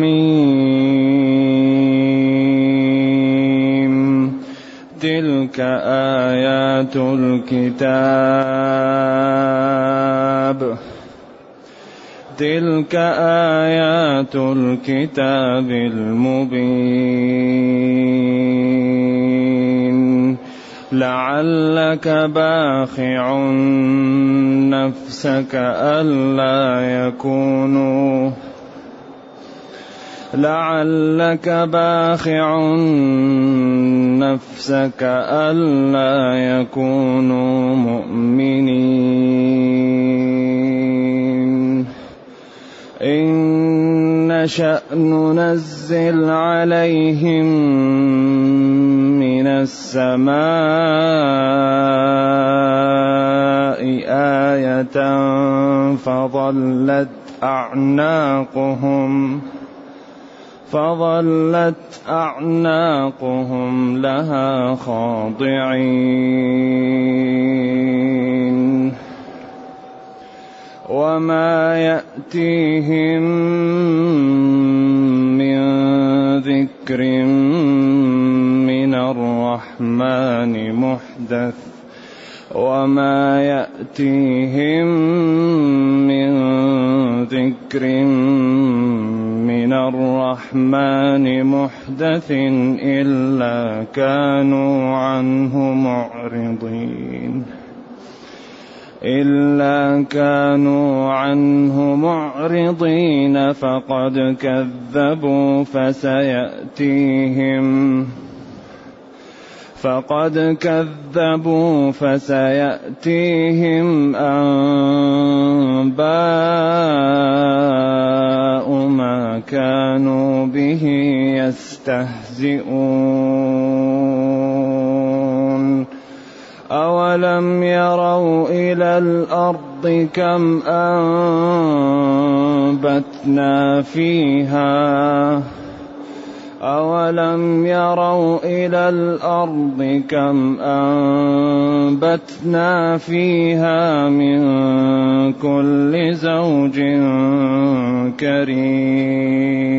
ميم. تلك آيات الكتاب. تلك آيات الكتاب المبين. لعلك باخع نفسك ألا يكونوا. لعلك باخع نفسك ألا يكونوا مؤمنين. إن نشأ ننزل عليهم من السماء آية فظلت أعناقهم فظلت أعناقهم لها خاضعين. وما يأتيهم ذكر من الرحمن محدث وما يأتيهم من ذكر من الرحمن محدث إلا كانوا عنه معرضين إلا كانوا عنه معرضين فقد كذبوا فسيأتيهم فقد كذبوا فسيأتيهم أنباء ما كانوا به يستهزئون أولم يروا إلى الأرض كم أنبتنا فيها أولم يروا إلى الأرض كم أنبتنا فيها من كل زوج كريم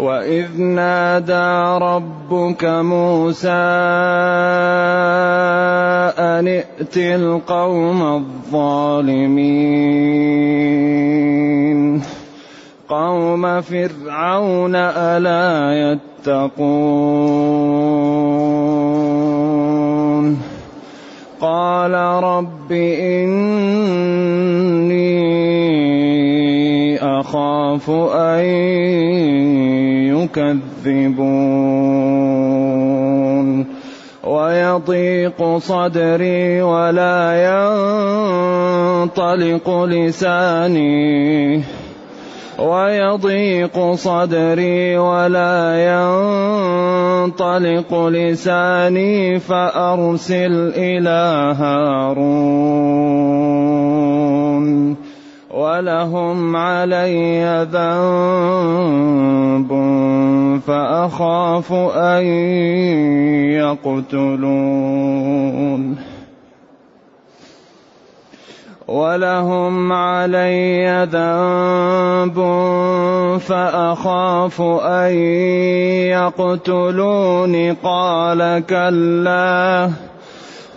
وإذ نادى ربك موسى أن ائت القوم الظالمين قوم فرعون ألا يتقون قال رب إني أخاف أن يكذبون ويضيق صدري ولا ينطلق لساني ويضيق صدري ولا ينطلق لساني فأرسل إلى هارون ولهم علي ذنب فأخاف أن يقتلون ولهم علي ذنب فأخاف أن يقتلون قال كلا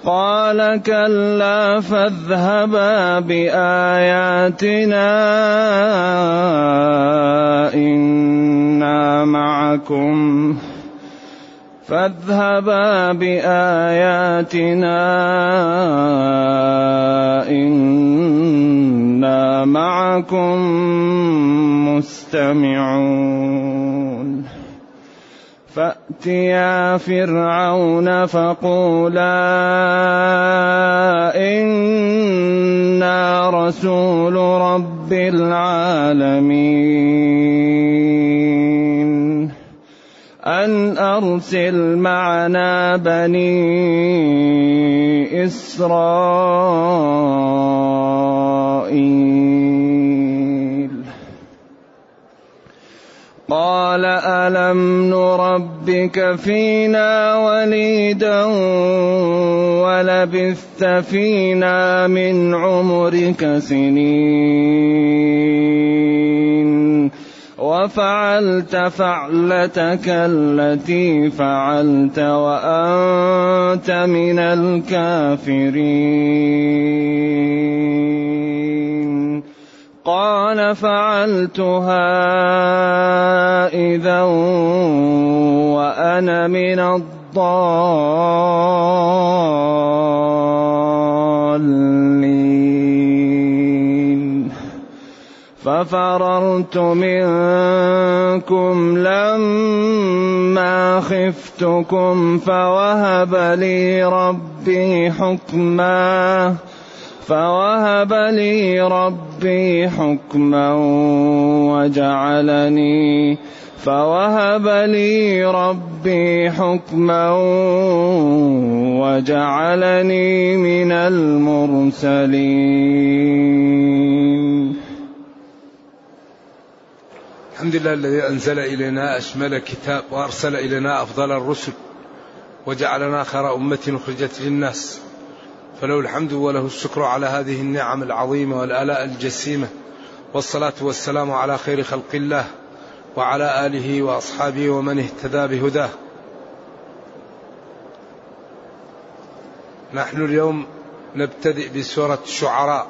قال كلا فاذهبا بآياتنا إنا معكم. فاذهبا بآياتنا إنا معكم مستمعون. فأتيا فرعون فقولا إنا رسول رب العالمين. أن أرسل معنا بني إسرائيل. قال ألم نربك فينا وليدا ولبثت فينا من عمرك سنين وفعلت فعلتك التي فعلت وأنت من الكافرين قال فعلتها إذا وأنا من الضالين. ففررت منكم لما خفتكم فوهب لي ربي حكما فوهب لي ربي حكما وجعلني فوهب لي ربي حكما وجعلني من المرسلين. الحمد لله الذي أنزل إلينا أشمل كتاب وأرسل إلينا أفضل الرسل وجعلنا خير أمة أخرجت للناس. فله الحمد وله الشكر على هذه النعم العظيمة والآلاء الجسيمة. والصلاة والسلام على خير خلق الله وعلى آله وأصحابه ومن اهتدى بهداه. نحن اليوم نبتدئ بسورة الشعراء.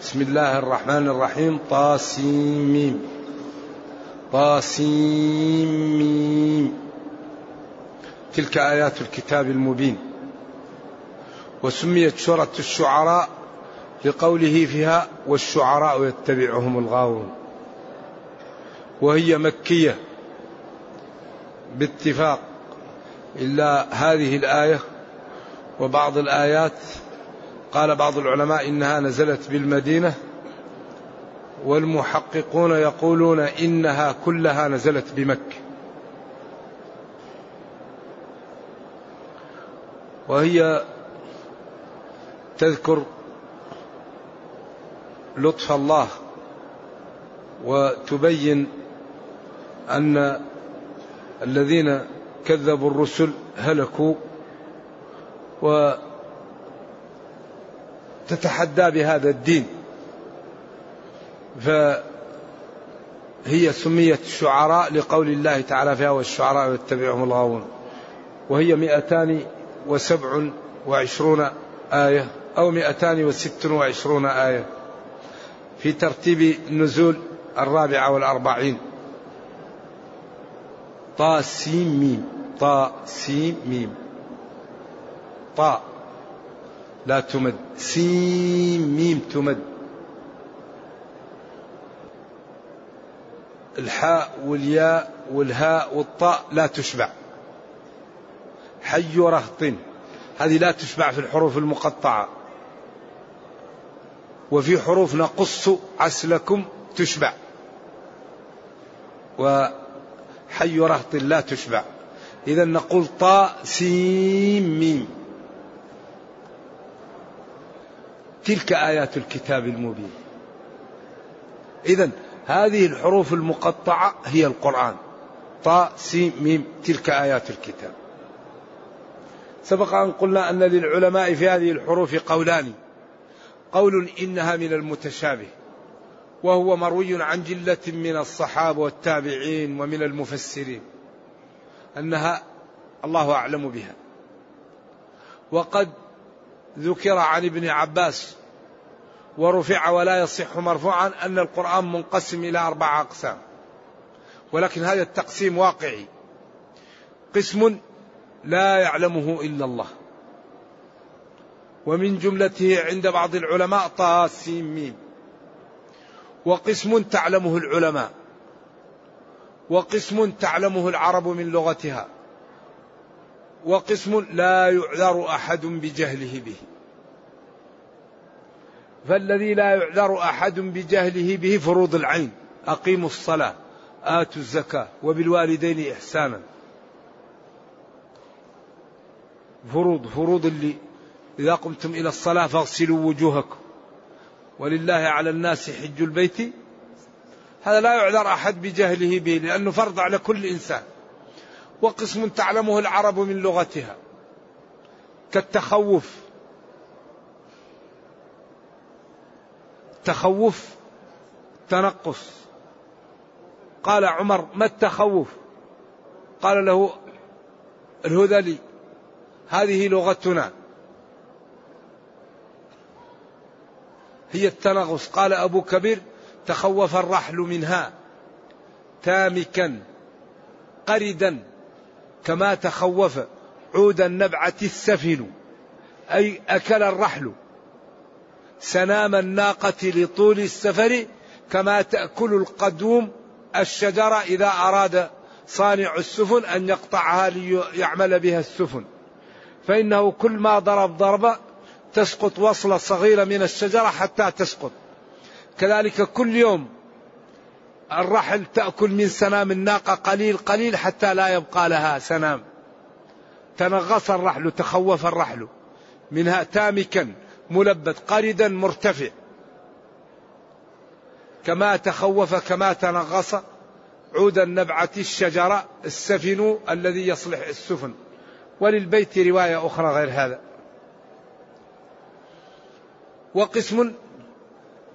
بسم الله الرحمن الرحيم. طاسيم. طاسيم. تلك آيات الكتاب المبين. وسميت سورة الشعراء لقوله فيها والشعراء يتبعهم الغاوون. وهي مكية باتفاق إلا هذه الآية وبعض الآيات. قال بعض العلماء إنها نزلت بالمدينة والمحققون يقولون إنها كلها نزلت بمكة. وهي تذكر لطف الله وتبين أن الذين كذبوا الرسل هلكوا وتتحدى بهذا الدين. فهي سميت شعراء لقول الله تعالى فيها والشعراء يتبعهم الغاوون. وهي مئتان وسبع وعشرون آية. أو مئتان وست وعشرون آية في ترتيب النزول الرابعة والأربعين. طا سين ميم. طا سين ميم. طا. لا تمد. سين ميم تمد. الحاء والياء والهاء والطاء لا تشبع. حي رهط. هذه لا تشبع في الحروف المقطعة. وفي حروف نقص عسلكم تشبع. وحي رهط لا تشبع. إذا نقول طاء سين ميم. تلك آيات الكتاب المبين. إذا هذه الحروف المقطعة هي القرآن. طاء سين ميم تلك آيات الكتاب. سبق أن قلنا أن للعلماء في هذه الحروف قولان. قول إنها من المتشابه وهو مروي عن جلة من الصحابة والتابعين ومن المفسرين أنها الله أعلم بها. وقد ذكر عن ابن عباس ورفع ولا يصح مرفوعا أن القرآن منقسم إلى أربعة أقسام ولكن هذا التقسيم واقعي. قسم لا يعلمه إلا الله. ومن جملته عند بعض العلماء طاسيم وقسم تعلمه العلماء. وقسم تعلمه العرب من لغتها. وقسم لا يعذر أحد بجهله به. فالذي لا يعذر أحد بجهله به فروض العين. أقيموا الصلاة آتوا الزكاة وبالوالدين إحسانا. فروض فروض اللي إذا قمتم إلى الصلاة فاغسلوا وجوهكم. ولله على الناس حج البيت. هذا لا يعذر أحد بجهله به لأنه فرض على كل إنسان. وقسم تعلمه العرب من لغتها. كالتخوف. تخوف تنقص. قال عمر ما التخوف؟ قال له الهذلي هذه لغتنا. هي التنغص. قال أبو كبير تخوف الرحل منها تامكا قردا كما تخوف عود النبعة السفل أي أكل الرحل. سنام الناقة لطول السفر كما تأكل القدوم الشجرة إذا أراد صانع السفن أن يقطعها ليعمل بها السفن. فإنه كل ما ضرب ضربة تسقط وصلة صغيرة من الشجرة حتى تسقط. كذلك كل يوم الرحل تأكل من سنام الناقة قليل قليل حتى لا يبقى لها سنام. تنغص الرحل تخوف الرحل. منها تامكا ملبد قردا مرتفع. كما تخوف كما تنغص عود النبعة الشجرة السفن الذي يصلح السفن. وللبيت رواية أخرى غير هذا. وقسم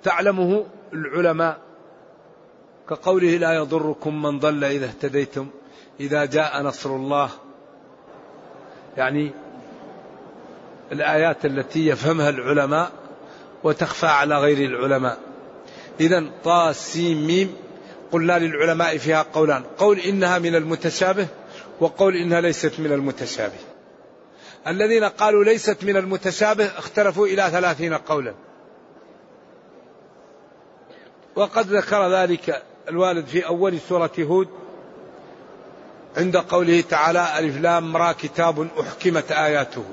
تعلمه العلماء. كقوله لا يضركم من ضل إذا اهتديتم إذا جاء نصر الله. يعني الآيات التي يفهمها العلماء وتخفى على غير العلماء. إذا طا سين ميم قلنا للعلماء فيها قولان. قول إنها من المتشابه وقول إنها ليست من المتشابه. الذين قالوا ليست من المتشابه اختلفوا إلى ثلاثين قولا. وقد ذكر ذلك الوالد في أول سورة هود عند قوله تعالى ألف لام را كتاب أحكمت آياته.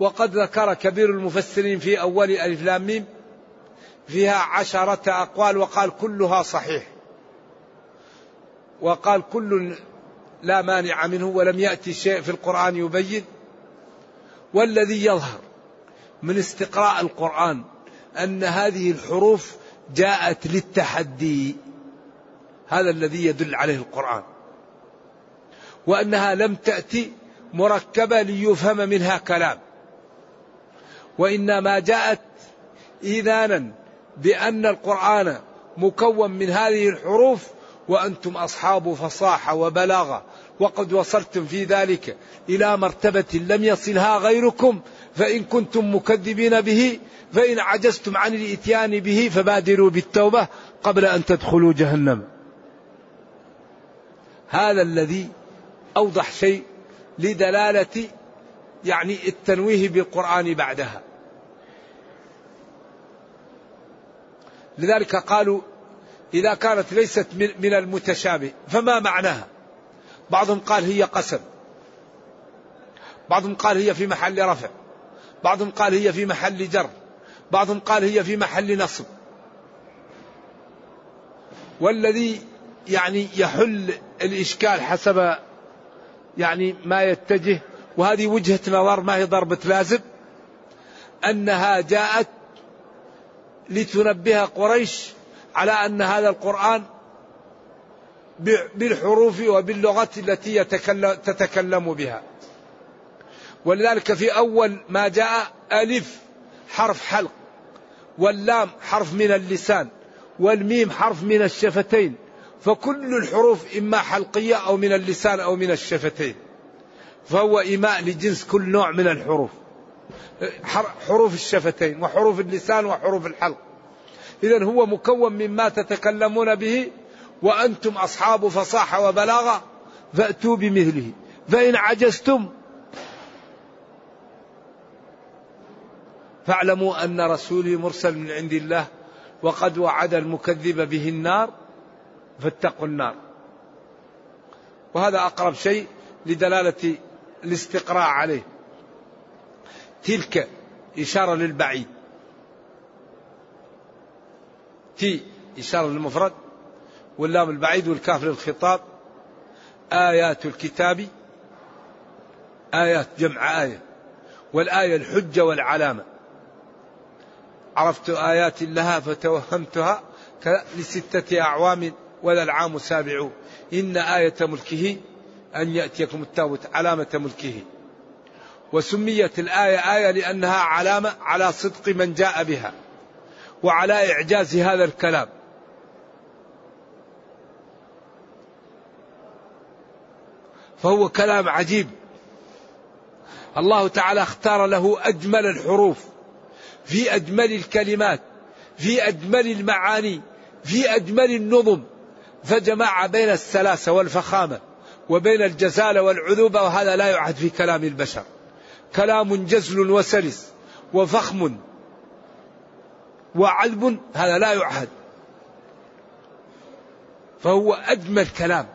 وقد ذكر كبير المفسرين في أول ألف لام ميم فيها عشرة أقوال وقال كلها صحيح. وقال كل لا مانع منه ولم يأتي شيء في القرآن يبين. والذي يظهر من استقراء القرآن أن هذه الحروف جاءت للتحدي. هذا الذي يدل عليه القرآن. وأنها لم تأتي مركبة ليفهم منها كلام. وإنما جاءت إيذانا بأن القرآن مكون من هذه الحروف وأنتم أصحاب فصاحة وبلاغة وقد وصلتم في ذلك إلى مرتبة لم يصلها غيركم فإن كنتم مكذبين به فإن عجزتم عن الإتيان به فبادروا بالتوبة قبل أن تدخلوا جهنم. هذا الذي أوضح شيء لدلالة يعني التنويه بالقرآن بعدها. لذلك قالوا إذا كانت ليست من المتشابه فما معناها؟ بعضهم قال هي قسم. بعضهم قال هي في محل رفع. بعضهم قال هي في محل جر. بعضهم قال هي في محل نصب. والذي يعني يحل الإشكال حسب يعني ما يتجه وهذه وجهة نظر ما هي ضربة لازم أنها جاءت لتنبه قريش على أن هذا القرآن بالحروف وباللغة التي تتكلم بها. ولذلك في أول ما جاء ألف حرف حلق واللام حرف من اللسان والميم حرف من الشفتين فكل الحروف إما حلقية أو من اللسان أو من الشفتين. فهو إيماء لجنس كل نوع من الحروف. حروف الشفتين وحروف اللسان وحروف الحلق. إذا هو مكون مما تتكلمون به وأنتم أصحاب فصاحة وبلاغة فأتوا بمثله. فإن عجزتم فاعلموا أن رسولي مرسل من عند الله وقد وعد المكذب به النار فاتقوا النار. وهذا أقرب شيء لدلالة الاستقراء عليه. تلك إشارة للبعيد. تي إشارة للمفرد واللام البعيد والكاف للخطاب. آيات الكتاب آيات جمع آية والآية الحجة والعلامة. عرفت آيات لها فتوهمتها لستة أعوام ولا العام سابع. إن آية ملكه أن يأتيكم التابوت علامة ملكه. وسميت الآية آية لأنها علامة على صدق من جاء بها. وعلى إعجاز هذا الكلام. فهو كلام عجيب. الله تعالى اختار له أجمل الحروف في أجمل الكلمات في أجمل المعاني في أجمل النظم. فجمع بين السلاسة والفخامة وبين الجزالة والعذوبة وهذا لا يعد في كلام البشر. كلام جزل وسلس وفخم وعذب هذا لا يعهد. فهو أجمل كلام.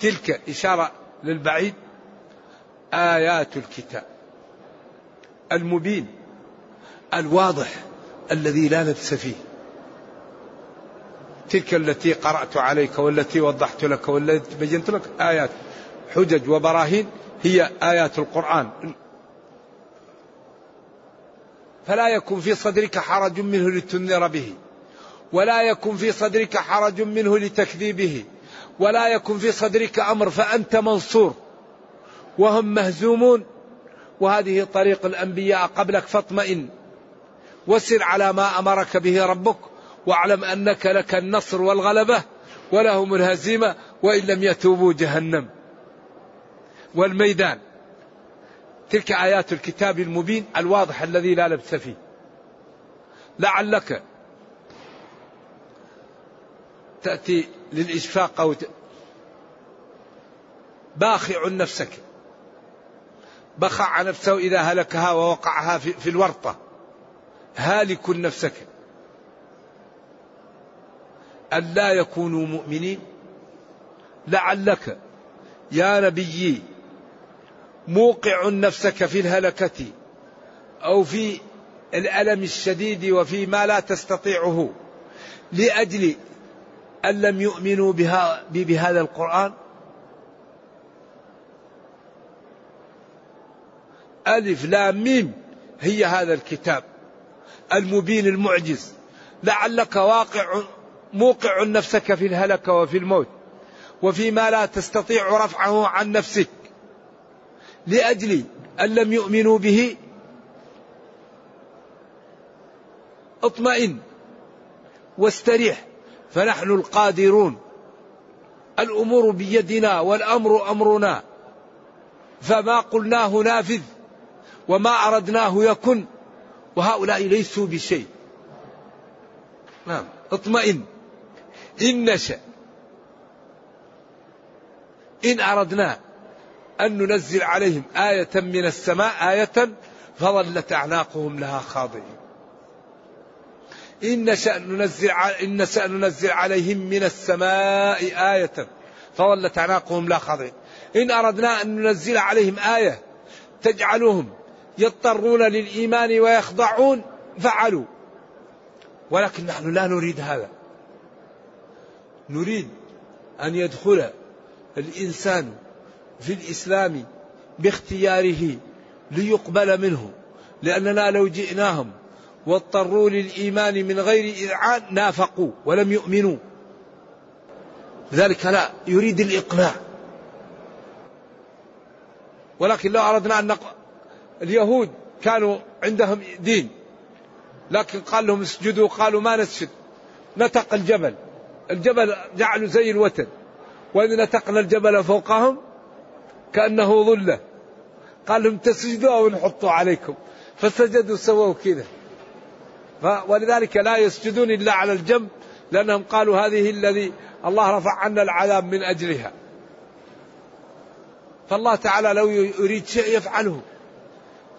تلك إشارة للبعيد. آيات الكتاب. المبين. الواضح. الذي لا لبس فيه. تلك التي قرأت عليك والتي وضحت لك والتي بينت لك. آيات. حجج وبراهين. هي آيات القرآن. فلا يكن في صدرك حرج منه لتنذر به ولا يكن في صدرك حرج منه لتكذيبه ولا يكن في صدرك أمر فأنت منصور وهم مهزومون. وهذه طريق الأنبياء قبلك فاطمئن وسر على ما أمرك به ربك واعلم أنك لك النصر والغلبة ولهم الهزيمة وإن لم يتوبوا جهنم والميدان. تلك آيات الكتاب المبين الواضح الذي لا لبس فيه. لعلك تأتي للإشفاق أو باخع نفسك. بخع نفسه إذا هلكها ووقعها في الورطة. هالك نفسك. أن لا يكونوا مؤمنين. لعلك يا نبيي موقع نفسك في الهلكة أو في الألم الشديد وفي ما لا تستطيعه لأجل أن لم يؤمنوا بها بهذا القرآن؟ ألف لام ميم هي هذا الكتاب المبين المعجز. لعلك واقع موقع نفسك في الهلكة وفي الموت وفيما لا تستطيع رفعه عن نفسك. لأجل أن لم يؤمنوا به. اطمئن واستريح فنحن القادرون. الأمور بيدنا والأمر أمرنا. فما قلناه نافذ وما أردناه يكن وهؤلاء ليسوا بشيء. نعم اطمئن. إن نشأ. إن أردنا. أن ننزل عليهم آية من السماء آية فظلت أعناقهم لها خاضعين. إن نشأ ننزل إن نشأ ننزل عليهم من السماء آية فظلت أعناقهم لها خاضعين. إن أردنا أن ننزل عليهم آية تجعلهم يضطرون للإيمان ويخضعون فعلوا. ولكن نحن لا نريد هذا. نريد أن يدخل الإنسان في الإسلام باختياره ليقبل منه لأننا لو جئناهم واضطروا للإيمان من غير إذعان نافقوا ولم يؤمنوا. لذلك لا يريد الإقناع. ولكن لو أردنا أن نق... اليهود كانوا عندهم دين لكن قال لهم اسجدوا قالوا ما نسجد نتق الجبل. الجبل جعلوا زي الوتن وإذ نتقنا الجبل فوقهم كأنه ظلة. قال لهم تسجدوا أو نحطوا عليكم. فسجدوا سووا كذا. ولذلك لا يسجدون إلا على الجنب لأنهم قالوا هذه الذي الله رفع عنا العذاب من أجلها. فالله تعالى لو يريد شيء يفعله.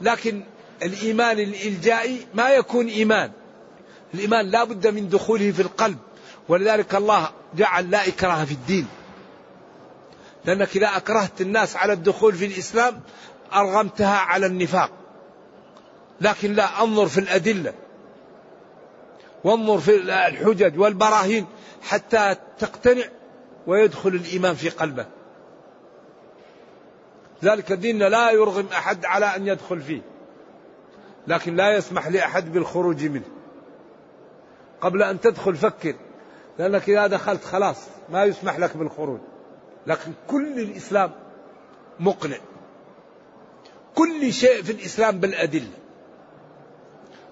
لكن الإيمان الإلجائي ما يكون إيمان. الإيمان لا بد من دخوله في القلب. ولذلك الله جعل لا إكراه في الدين. لأنك إذا أكرهت الناس على الدخول في الإسلام أرغمتها على النفاق. لكن لا أنظر في الأدلة. وانظر في الحجج والبراهين حتى تقتنع ويدخل الإيمان في قلبك. ذلك الدين لا يرغم أحد على أن يدخل فيه. لكن لا يسمح لأحد بالخروج منه. قبل أن تدخل فكر لأنك إذا دخلت خلاص ما يسمح لك بالخروج. لكن كل الإسلام مقنع. كل شيء في الإسلام بالأدلة.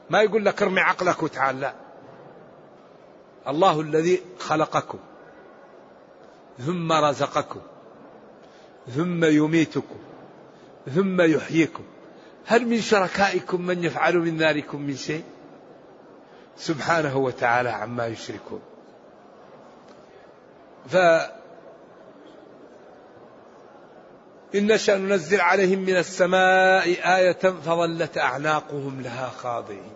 ما يقول لك ارمي عقلك وتعال لا. الله الذي خلقكم ثم رزقكم ثم يميتكم ثم يحييكم. هل من شركائكم من يفعل من ذلكم من شيء؟ سبحانه وتعالى عما يشركون. إن نشأ ننزل عليهم من السماء آية فظلت أعناقهم لها خاضعين.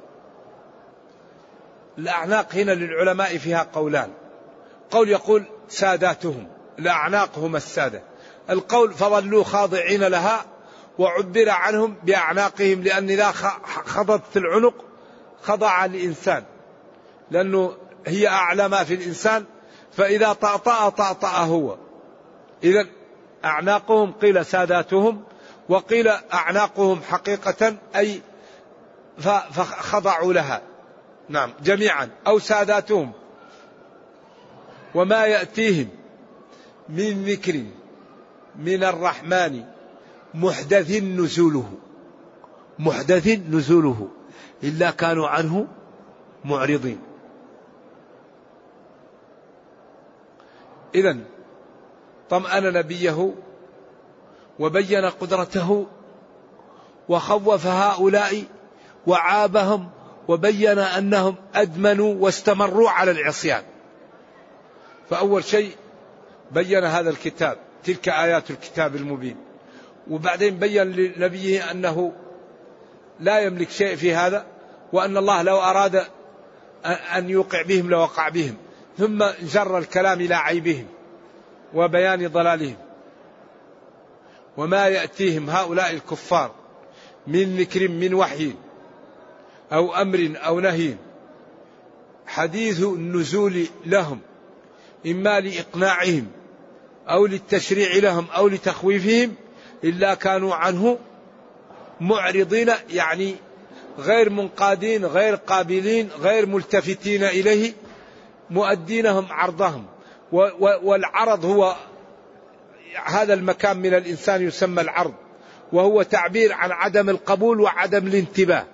الأعناق هنا للعلماء فيها قولان. قول يقول ساداتهم الأعناق هم السادة. القول فظلوا خاضعين لها وعبر عنهم بأعناقهم لأن إذا خضت العنق خضع الإنسان لأنه هي أعلى ما في الإنسان فإذا طأطأ طأطأ هو. إذا أعناقهم قيل ساداتهم وقيل أعناقهم حقيقة أي فخضعوا لها. نعم جميعا. أو ساداتهم. وما يأتيهم من ذكر من الرحمن محدث نزوله. محدث نزوله. إلا كانوا عنه معرضين. إذا طمأن نبيه وبين قدرته وخوف هؤلاء وعابهم وبين أنهم أدمنوا واستمروا على العصيان. فأول شيء بين هذا الكتاب تلك آيات الكتاب المبين. وبعدين بين لنبيه أنه لا يملك شيء في هذا وأن الله لو أراد أن يوقع بهم لوقع بهم. ثم جر الكلام إلى عيبهم وبيان ضلالهم. وما يأتيهم هؤلاء الكفار من ذكر من وحي أو أمر أو نهي حديث النزول لهم إما لإقناعهم أو للتشريع لهم أو لتخويفهم إلا كانوا عنه معرضين يعني غير منقادين غير قابلين غير ملتفتين إليه مؤدينهم عرضهم والعرض هو هذا المكان من الإنسان يسمى العرض وهو تعبير عن عدم القبول وعدم الانتباه.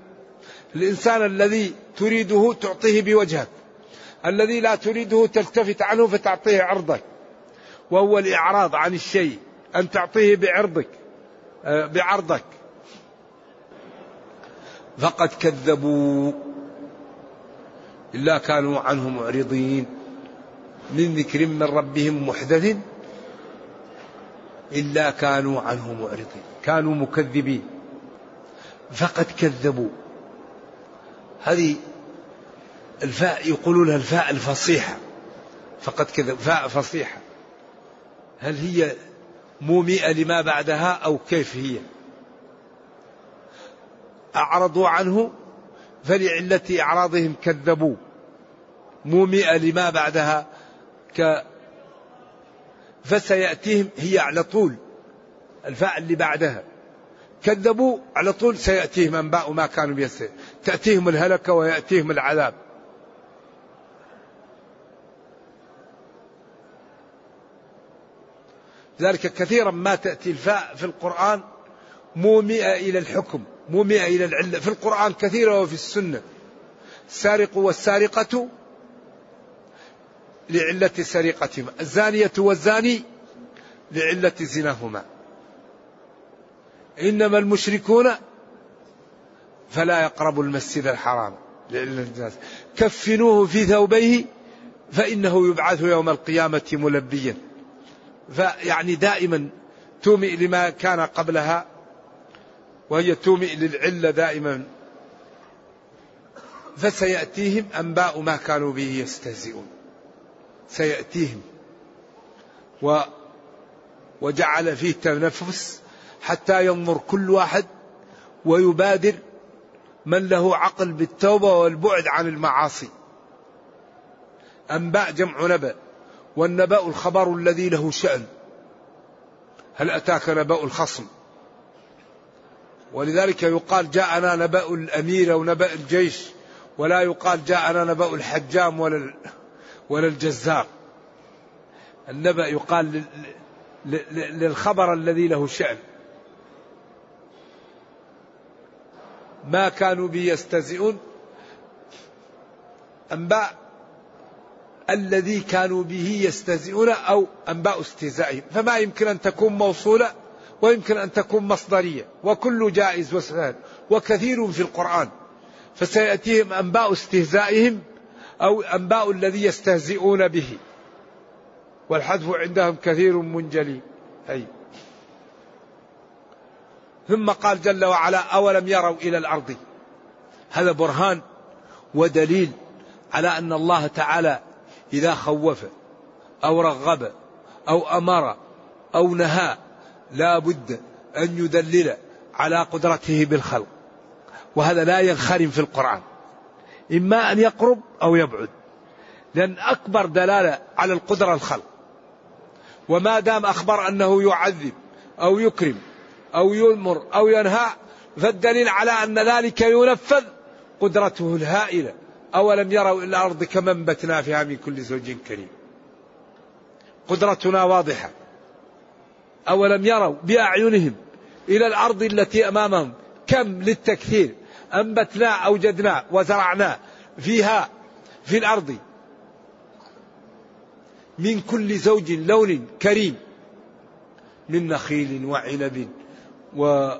الإنسان الذي تريده تعطيه بوجهك الذي لا تريده تلتفت عنه فتعطيه عرضك وهو الإعراض عن الشيء أن تعطيه بعرضك آه، بعرضك. فقد كذبوا إلا كانوا عنه معرضين. من ذكر من ربهم محدث إلا كانوا عنه معرضين كانوا مكذبين فقد كذبوا. هذه الفاء يقولون لها الفاء الفصيحة فقد كذب فاء فصيحة. هل هي مومئة لما بعدها أو كيف هي؟ أعرضوا عنه فلعلة إعراضهم كذبوا. مومئة لما بعدها ك فسيأتيهم هي على طول الفاء اللي بعدها. كذبوا على طول سيأتيهم أنباء ما كانوا بيسر تأتيهم الهلكة ويأتيهم العذاب. ذلك كثيرا ما تأتي الفاء في القرآن مومئة إلى الحكم مومئة إلى العلة. في القرآن كثيرة وفي السنة. السارق والسارقة لعلة سرقتهما الزانية والزاني لعلة زناهما. إنما المشركون فلا يقربوا المسجد الحرام كفنوه في ثوبيه فإنه يبعث يوم القيامة ملبيا. فيعني دائما تومئ لما كان قبلها وهي تومئ للعلة دائما. فسيأتيهم أنباء ما كانوا به يستهزئون. سيأتيهم. و وجعل فيه تنفس حتى ينظر كل واحد ويبادر من له عقل بالتوبة والبعد عن المعاصي. أنباء جمع نبأ والنبأ الخبر الذي له شأن. هل أتاك نبأ الخصم؟ ولذلك يقال جاءنا نبأ الأمير أو نبأ الجيش ولا يقال جاءنا نبأ الحجام ولا ولا الجزار. النبأ يقال للخبر الذي له شأن. ما كانوا به يستهزئون أنباء الذي كانوا به يستهزئون أو أنباء استهزائهم. فما يمكن أن تكون موصولة ويمكن أن تكون مصدرية. وكل جائز وسهل. وكثير في القرآن. فسيأتيهم أنباء استهزائهم أو أنباء الذي يستهزئون به. والحذف عندهم كثير منجلي. أي. ثم قال جل وعلا أولم يروا إلى الأرض؟ هذا برهان ودليل على أن الله تعالى إذا خوف أو رغب أو أمر أو نهى لا بد أن يدلل على قدرته بالخلق. وهذا لا ينخرم في القرآن. إما أن يقرب أو يبعد. لأن أكبر دلالة على القدرة الخلق. وما دام أخبر أنه يعذب أو يكرم أو يمر أو ينهى فالدليل على أن ذلك ينفذ قدرته الهائلة. أولم يروا إلى الأرض كما انبتنا فيها من كل زوج كريم. قدرتنا واضحة. أولم يروا بأعينهم إلى الأرض التي أمامهم. كم للتكثير. أنبتنا أوجدنا وزرعنا فيها في الأرض. من كل زوج لون كريم. من نخيل وعنب وغير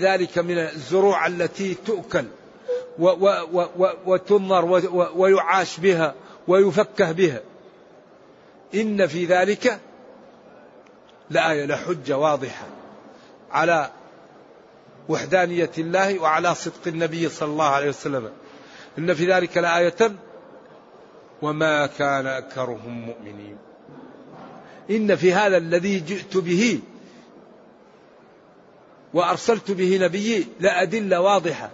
ذلك من الزروع التي تؤكل وتنظر ويعاش بها ويفكه بها. إن في ذلك لآية لحجة واضحة على وحدانية الله وعلى صدق النبي صلى الله عليه وسلم. إن في ذلك لآية وما كان أكثرهم مؤمنين. إن في هذا الذي جئت به وأرسلت به نبيي لأدلة واضحة.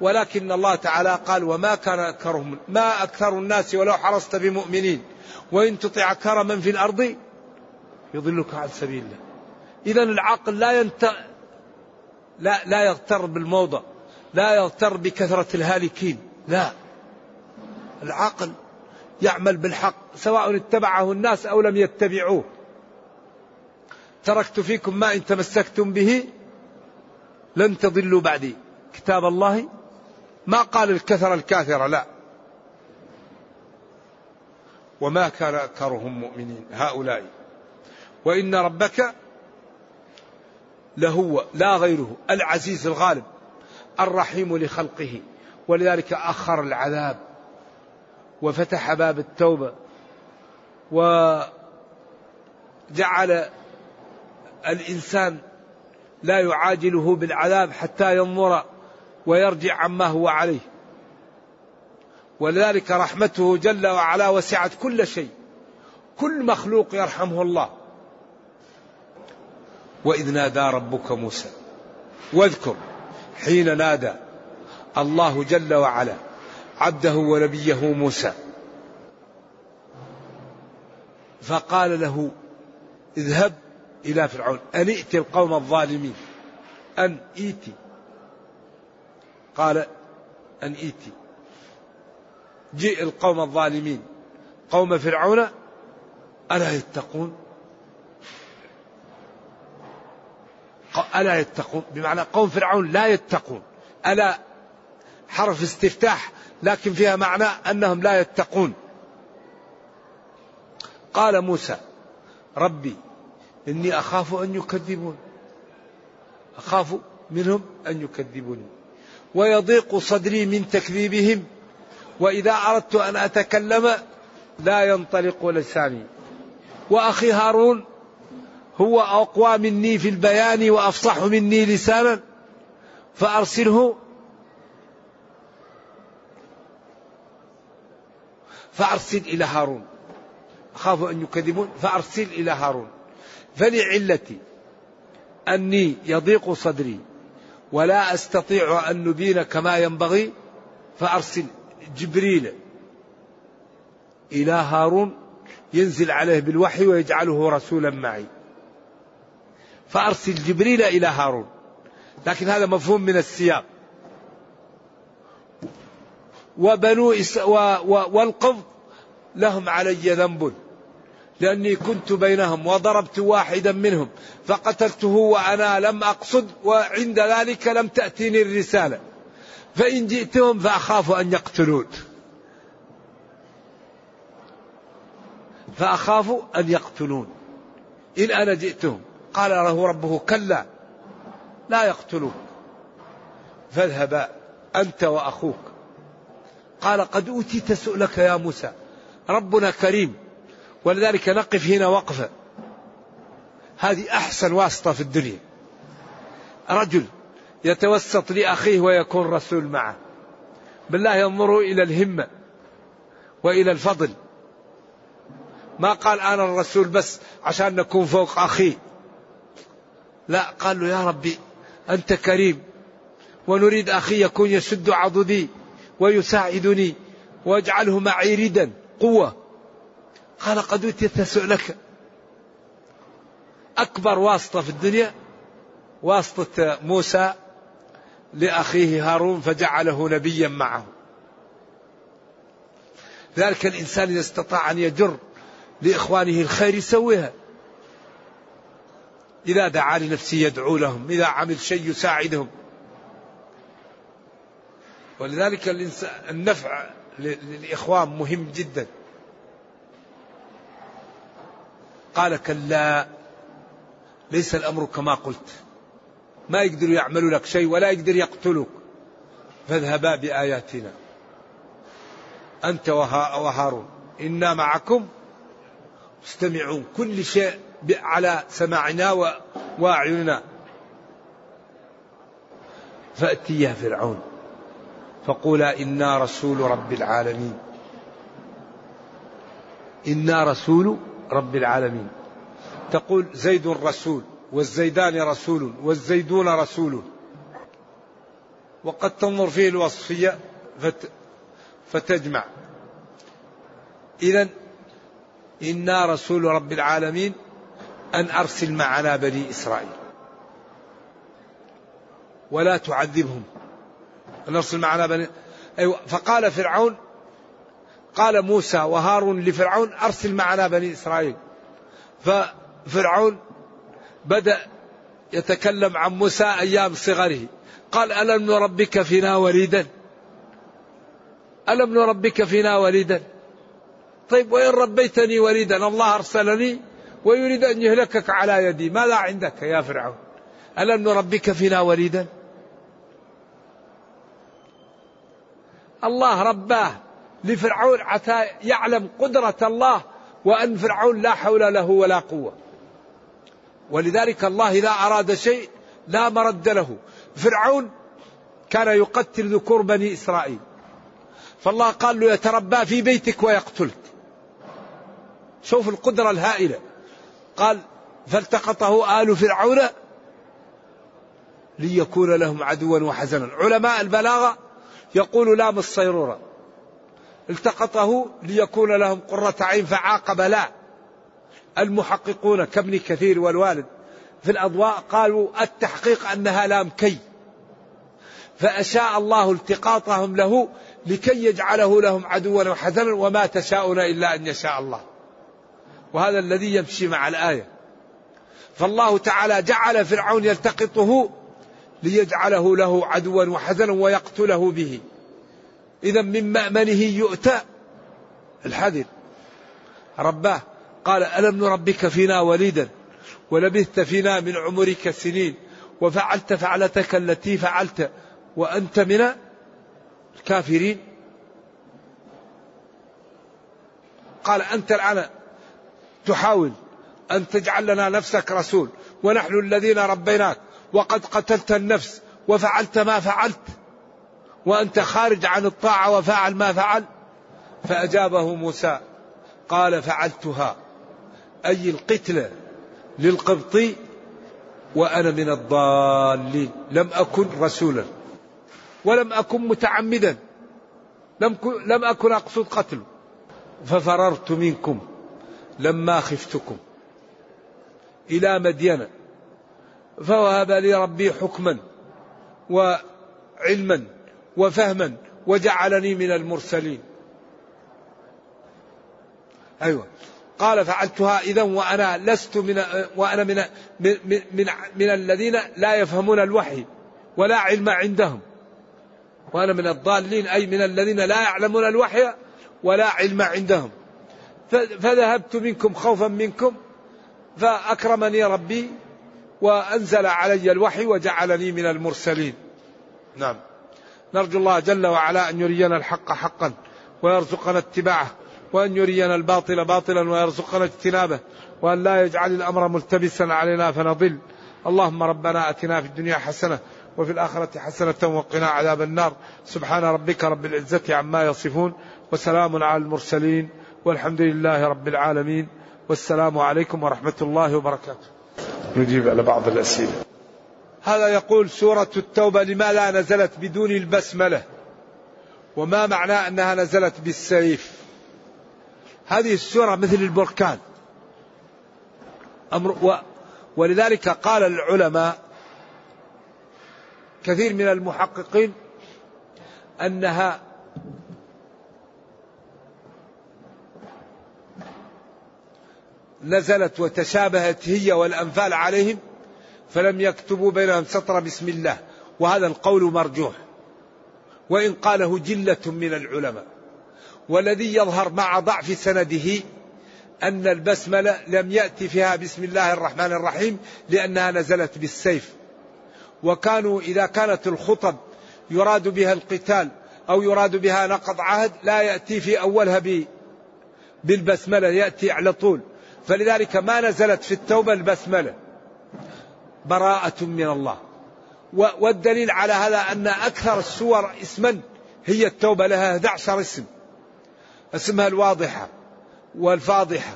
ولكن الله تعالى قال وما كان أكثرهم ما أكثر الناس ولو حرصت بمؤمنين. وإن تطع أكثر من في الأرض يضلك عن سبيل الله. إذا العقل لا ينت لا لا يغتر بالموضة. لا يغتر بكثرة الهالكين. لا. العقل يعمل بالحق. سواء اتبعه الناس أو لم يتبعوه. تركت فيكم ما إن تمسكتم به لن تضلوا بعدي. كتاب الله. ما قال الكثرة الكاثرة لا. وما كان أكثرهم مؤمنين. هؤلاء. وإن ربك لهو لا غيره العزيز الغالب الرحيم لخلقه. ولذلك أخر العذاب وفتح باب التوبة وجعل الإنسان لا يعاجله بالعذاب حتى ينظر ويرجع عما هو عليه. ولذلك رحمته جل وعلا وسعت كل شيء. كل مخلوق يرحمه الله. وإذ نادى ربك موسى. واذكر حين نادى الله جل وعلا عبده ونبيه موسى. فقال له اذهب إلى فرعون. أن ائت القوم الظالمين. أن ائتي قال أن ائتي جئ القوم الظالمين. قوم فرعون ألا يتقون؟ ألا يتقون؟ بمعنى قوم فرعون لا يتقون. ألا حرف استفتاح لكن فيها معنى أنهم لا يتقون. قال موسى ربي إني أخاف أن يكذبون. أخاف منهم أن يكذبوني. ويضيق صدري من تكذيبهم. وإذا أردت أن أتكلم لا ينطلق لساني. وأخي هارون هو أقوى مني في البيان وأفصح مني لسانا فأرسله. فأرسل إلى هارون. أخاف أن يكذبون فأرسل إلى هارون. فلعلتي أني يضيق صدري ولا أستطيع أن نبين كما ينبغي فأرسل جبريل إلى هارون ينزل عليه بالوحي ويجعله رسولا معي. فأرسل جبريل إلى هارون. لكن هذا مفهوم من السياق. وبنو إس و و والقبط لهم علي ذنب. لأني كنت بينهم وضربت واحدا منهم. فقتلته وأنا لم أقصد وعند ذلك لم تأتيني الرسالة. فإن جئتهم فأخاف أن يقتلون. فأخاف أن يقتلون. إن أنا جئتهم. قال له ربه كلا لا يقتلوك فاذهبا أنت وأخوك. قال قد أوتيت سؤلك يا موسى ربنا كريم ولذلك نقف هنا وقفة هذه أحسن واسطة في الدنيا. رجل يتوسط لأخيه ويكون رسول معه. بالله ينظروا إلى الهمة وإلى الفضل. ما قال أنا الرسول بس عشان نكون فوق أخي. لا قال له يا ربي أنت كريم ونريد أخي يكون يشد عضدي ويساعدني وأجعله معي ردا قوة. قال قد أوتيت سؤلك. أكبر واسطة في الدنيا واسطة موسى لأخيه هارون فجعله نبيا معه. ذلك الإنسان إذا استطاع أن يجر لإخوانه الخير يسويها. إذا دعا لنفسه يدعو لهم إذا عمل شيء يساعدهم. ولذلك النفع للإخوان مهم جدا. قال كلا ليس الأمر كما قلت. ما يقدروا يعملوا لك شيء ولا يقدر يقتلوك فاذهبا بآياتنا. أنت وهارون. إنا معكم. مستمعون. كل شيء على سماعنا وأعيننا. فأتيا فرعون. فقولا إنا رسول رب العالمين. إنا رسول رب العالمين. تقول زيد رسول والزيدان رسول والزيدون رسول. وقد تنظر فيه الوصفية فت فتجمع. إذا إنا رسول رب العالمين أن أرسل معنا بني إسرائيل. ولا تعذبهم. أن أرسل معنا بني أيوة فقال فرعون قال موسى وهارون لفرعون أرسل معنا بني إسرائيل. ففرعون بدأ يتكلم عن موسى أيام صغره. قال ألم نربك فينا وليدا؟ ألم نربك فينا وليدا؟ طيب وإن ربيتني وليدا الله أرسلني ويريد أن يهلكك على يدي. ماذا عندك يا فرعون؟ ألم نربك فينا وليدا؟ الله رباه لفرعون حتى يعلم قدرة الله وأن فرعون لا حول له ولا قوة. ولذلك الله إذا أراد شيء لا مرد له. فرعون كان يقتل ذكور بني إسرائيل. فالله قال له يتربى في بيتك ويقتلك. شوف القدرة الهائلة. قال فالتقطه آل فرعون ليكون لهم عدوا وحزنا. علماء البلاغة يقول لام الصيرورة التقطه ليكون لهم قرة عين فعاقب لا. المحققون كابن كثير والوالد في الأضواء قالوا التحقيق أنها لام كي. فأشاء الله التقاطهم له لكي يجعله لهم عدوا وحزنا وما تشاءون إلا أن يشاء الله. وهذا الذي يمشي مع الآية. فالله تعالى جعل فرعون يلتقطه ليجعله له عدوا وحزنا ويقتله به. إذا من مأمنه يؤتى الحذر. رباه قال ألم نربك فينا وليدا ولبثت فينا من عمرك سنين وفعلت فعلتك التي فعلت وأنت من الكافرين. قال أنت الآن تحاول أن تجعل لنا نفسك رسول. ونحن الذين ربيناك وقد قتلت النفس وفعلت ما فعلت. وأنت خارج عن الطاعة وفعل ما فعل. فأجابه موسى قال فعلتها. أي القتلة للقبطي وأنا من الضالين. لم أكن رسولا. ولم أكن متعمدا. لم لم أكن أقصد قتله ففررت منكم. لما خفتكم إلى مدين فوهب لي ربي حكما وعلما وفهما وجعلني من المرسلين. أيوة. قال فعلتها إذا وأنا لست من وأنا من من من, من الذين لا يفهمون الوحي ولا علم عندهم. وأنا من الضالين أي من الذين لا يعلمون الوحي ولا علم عندهم. فذهبت منكم خوفا منكم فأكرمني ربي وأنزل علي الوحي وجعلني من المرسلين. نعم. نرجو الله جل وعلا أن يرينا الحق حقا ويرزقنا اتباعه وأن يرينا الباطل باطلا ويرزقنا اجتنابه وأن لا يجعل الأمر ملتبسا علينا فنضل. اللهم ربنا أتنا في الدنيا حسنة وفي الآخرة حسنة وقنا عذاب النار. سبحان ربك رب العزة عما يصفون وسلام على المرسلين. والحمد لله رب العالمين والسلام عليكم ورحمة الله وبركاته. نجيب على بعض الأسئلة. هذا يقول سورة التوبة لماذا نزلت بدون البسملة؟ وما معنى أنها نزلت بالسيف؟ هذه السورة مثل البركان. أمر و ولذلك قال العلماء كثير من المحققين أنها نزلت وتشابهت هي والأنفال عليهم فلم يكتبوا بينهم سطر بسم الله وهذا القول مرجوح. وإن قاله جلة من العلماء. والذي يظهر مع ضعف سنده أن البسملة لم يأتي فيها بسم الله الرحمن الرحيم لأنها نزلت بالسيف. وكانوا إذا كانت الخطب يراد بها القتال أو يراد بها نقض عهد لا يأتي في أولها بالبسملة يأتي على طول. فلذلك ما نزلت في التوبة البسملة. براءة من الله. والدليل على هذا أن أكثر السور اسما هي التوبة لها 11 اسم. اسمها الواضحة والفاضحة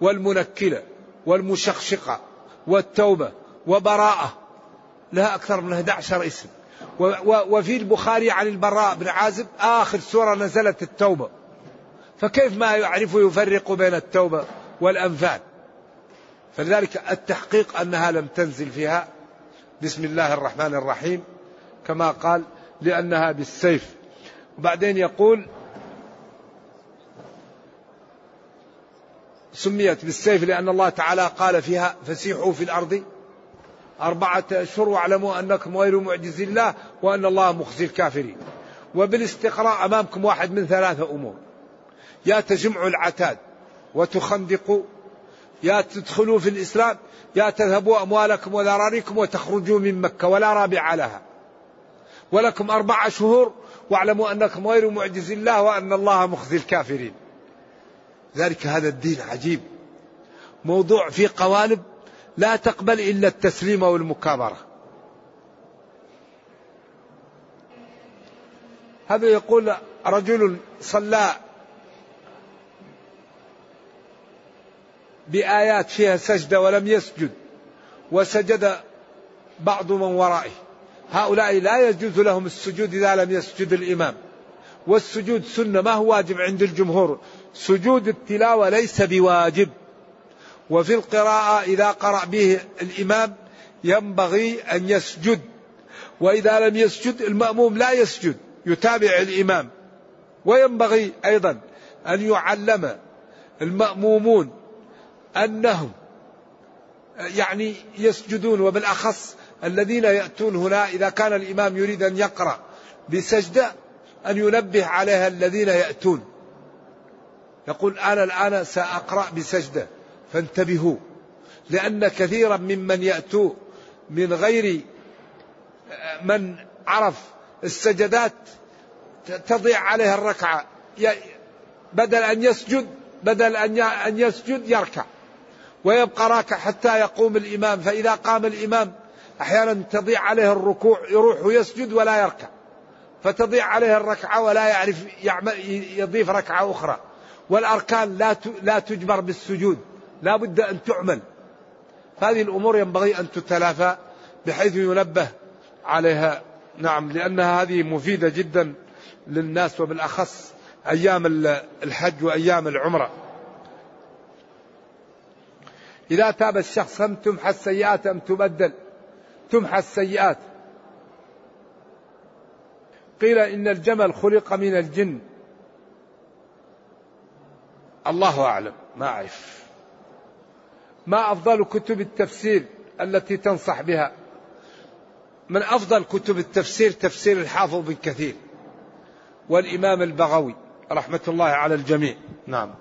والمنكلة والمشخشقة والتوبة وبراءة لها أكثر من 11 اسم. وفي البخاري عن البراء بن عازب آخر سورة نزلت التوبة. فكيف ما يعرف يفرق بين التوبة؟ والأنفال. فلذلك التحقيق أنها لم تنزل فيها بسم الله الرحمن الرحيم كما قال لأنها بالسيف. وبعدين يقول سميت بالسيف لأن الله تعالى قال فيها فسيحوا في الأرض. أربعة أشهر واعلموا أنكم غير معجز الله وأن الله مخزي الكافرين. وبالاستقراء أمامكم واحد من ثلاثة أمور. يا تجمعوا العتاد. وتخندقوا. يا تدخلوا في الإسلام يا تذهبوا أموالكم وذراريكم وتخرجوا من مكة ولا رابع لها. ولكم أربع شهور واعلموا أنكم غير معجز الله وأن الله مخزي الكافرين. ذلك هذا الدين عجيب. موضوع في قوالب لا تقبل إلا التسليم والمكابرة. هذا يقول رجل صلى بآيات فيها سجدة ولم يسجد وسجد بعض من ورائه. هؤلاء لا يجوز لهم السجود إذا لم يسجد الإمام. والسجود سنة ما هو واجب عند الجمهور؟ سجود التلاوة ليس بواجب. وفي القراءة إذا قرأ به الإمام ينبغي أن يسجد. وإذا لم يسجد المأموم لا يسجد يتابع الإمام. وينبغي أيضا أن يعلم المأمومون أنهم يعني يسجدون وبالأخص الذين يأتون هنا إذا كان الإمام يريد أن يقرأ بسجدة أن ينبه عليها الذين يأتون. يقول أنا الآن سأقرأ بسجدة فانتبهوا لأن كثيرا ممن يأتوا من غير من عرف السجدات تضيع عليه الركعة. بدل أن يسجد بدل أن يسجد يركع. ويبقى راكع حتى يقوم الإمام. فإذا قام الإمام أحيانا تضيع عليه الركوع يروح ويسجد ولا يركع. فتضيع عليه الركعة ولا يعرف يضيف ركعة أخرى. والأركان لا لا تجبر بالسجود. لا بد أن تعمل. هذه الأمور ينبغي أن تتلافى بحيث ينبه عليها. نعم لأنها هذه مفيدة جدا للناس وبالأخص أيام الحج وأيام العمرة. إذا تاب الشخص أم تمحى السيئات أم تبدل؟ تمحى السيئات. قيل إن الجمل خلق من الجن. الله أعلم ما أعرف. ما أفضل كتب التفسير التي تنصح بها؟ من أفضل كتب التفسير تفسير الحافظ بن كثير والإمام البغوي رحمة الله على الجميع. نعم.